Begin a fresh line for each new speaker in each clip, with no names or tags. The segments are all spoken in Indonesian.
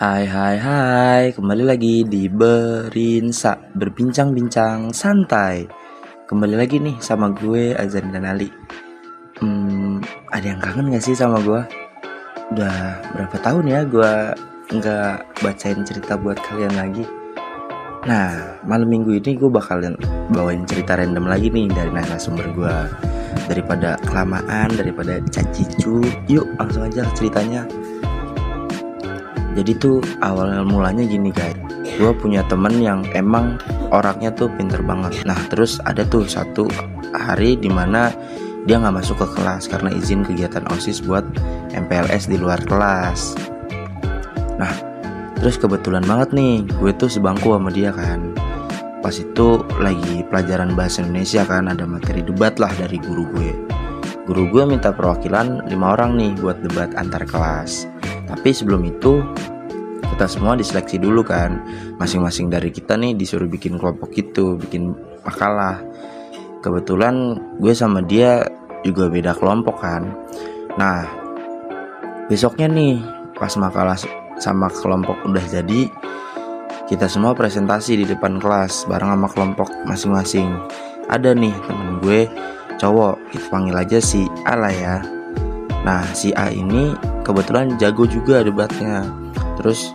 Hai hai hai, kembali lagi di Berinsa Berbincang-bincang santai. Kembali lagi nih sama gue Azan dan Ali. Hmm, ada yang kangen gak sih sama gue? Udah berapa tahun ya gue nggak bacain cerita buat kalian lagi? Nah, malam minggu ini gue bakalan bawain cerita random lagi nih dari narasumber gue Daripada kelamaan, daripada cacicu Yuk langsung aja ceritanya jadi tuh awal mulanya gini guys. Gue punya temen yang emang orangnya tuh pinter banget. Nah terus ada tuh satu hari di mana dia nggak masuk ke kelas karena izin kegiatan osis buat MPLS di luar kelas. Nah terus kebetulan banget nih gue tuh sebangku sama dia kan. Pas itu lagi pelajaran bahasa Indonesia kan ada materi debat lah dari guru gue. Guru gue minta perwakilan lima orang nih buat debat antar kelas tapi sebelum itu kita semua diseleksi dulu kan. Masing-masing dari kita nih disuruh bikin kelompok gitu bikin makalah. Kebetulan gue sama dia juga beda kelompok kan. Nah besoknya nih pas makalah sama kelompok udah jadi kita semua presentasi di depan kelas bareng sama kelompok masing-masing. Ada nih temen gue cowok kita panggil aja si A lah ya. Nah si A ini kebetulan jago juga debatnya Terus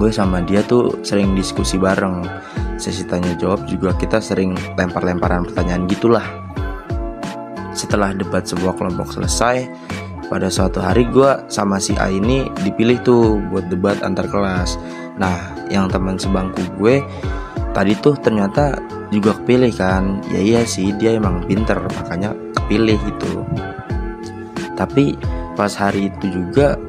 gue sama dia tuh sering diskusi bareng. Sesi tanya jawab juga kita sering lempar-lemparan pertanyaan gitulah. Setelah debat sebuah kelompok selesai pada suatu hari gue sama si A ini dipilih tuh buat debat antar kelas. Nah yang teman sebangku gue tadi tuh ternyata juga kepilih kan. Ya iya sih dia emang pinter makanya kepilih gitu. Tapi pas hari itu juga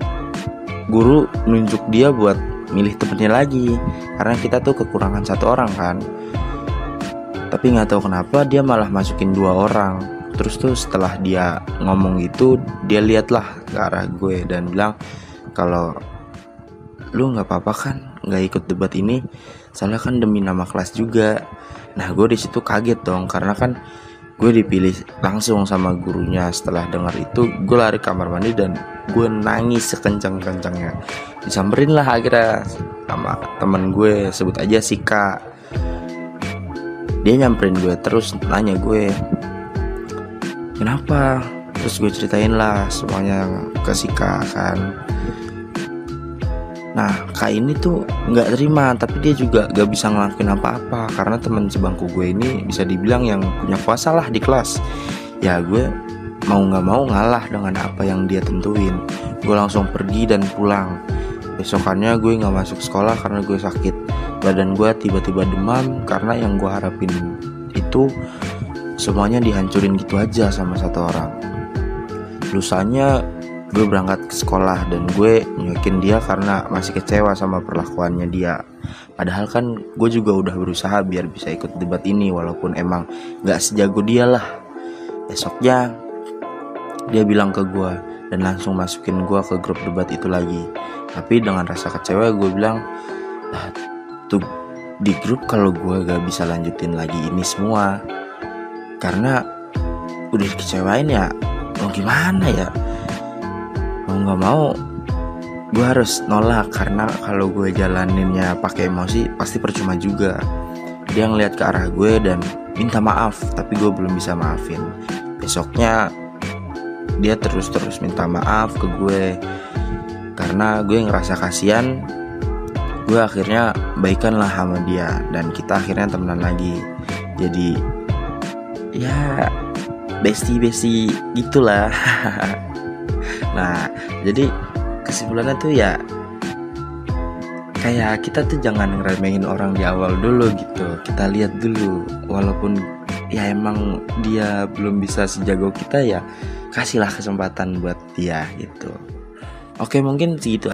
guru nunjuk dia buat milih temennya lagi. Karena kita tuh kekurangan satu orang kan? Tapi nggak tahu kenapa dia malah masukin dua orang. Terus tuh setelah dia ngomong gitu dia liatlah ke arah gue dan bilang kalau lu nggak apa-apa kan nggak ikut debat ini? Soalnya kan demi nama kelas juga. Nah gue di situ kaget dong karena kan gue dipilih langsung sama gurunya setelah dengar itu gue lari kamar mandi dan gue nangis sekencang-kencangnya. Disamperin lah akhirnya sama temen gue sebut aja si kak. Dia nyamperin gue terus nanya gue kenapa? Terus gue ceritain lah semuanya ke si kak kan Nah kak ini tuh nggak terima tapi dia juga gak bisa ngelakuin apa-apa karena teman sebangku gue ini bisa dibilang yang punya kuasa lah di kelas. Ya gue mau nggak mau ngalah dengan apa yang dia tentuin. Gue langsung pergi dan pulang. Besokannya gue nggak masuk sekolah karena gue sakit. Badan gue tiba-tiba demam karena yang gue harapin itu semuanya dihancurin gitu aja sama satu orang. Lusanya gue berangkat ke sekolah dan gue nyuakin dia karena masih kecewa sama perlakuannya dia. Padahal kan gue juga udah berusaha biar bisa ikut debat ini walaupun emang gak sejago dia lah. Besoknya dia bilang ke gue dan langsung masukin gue ke grup debat itu lagi. Tapi dengan rasa kecewa gue bilang ah, tuh di grup kalau gue gak bisa lanjutin lagi ini semua. Karena udah dikecewain ya mau gimana ya mau nggak mau gue harus nolak karena kalau gue jalaninnya pakai emosi pasti percuma juga. Dia ngeliat ke arah gue dan minta maaf tapi gue belum bisa maafin. Besoknya dia terus-terus minta maaf ke gue. Karena gue ngerasa kasihan gue akhirnya baikan lah sama dia dan kita akhirnya temenan lagi. Jadi ya bestie bestie gitulah. Nah, jadi kesimpulannya tuh ya kayak kita tuh jangan ngeremehin orang di awal dulu gitu. Kita lihat dulu walaupun ya emang dia belum bisa sejago kita ya kasihlah kesempatan buat dia gitu. Oke, mungkin segitu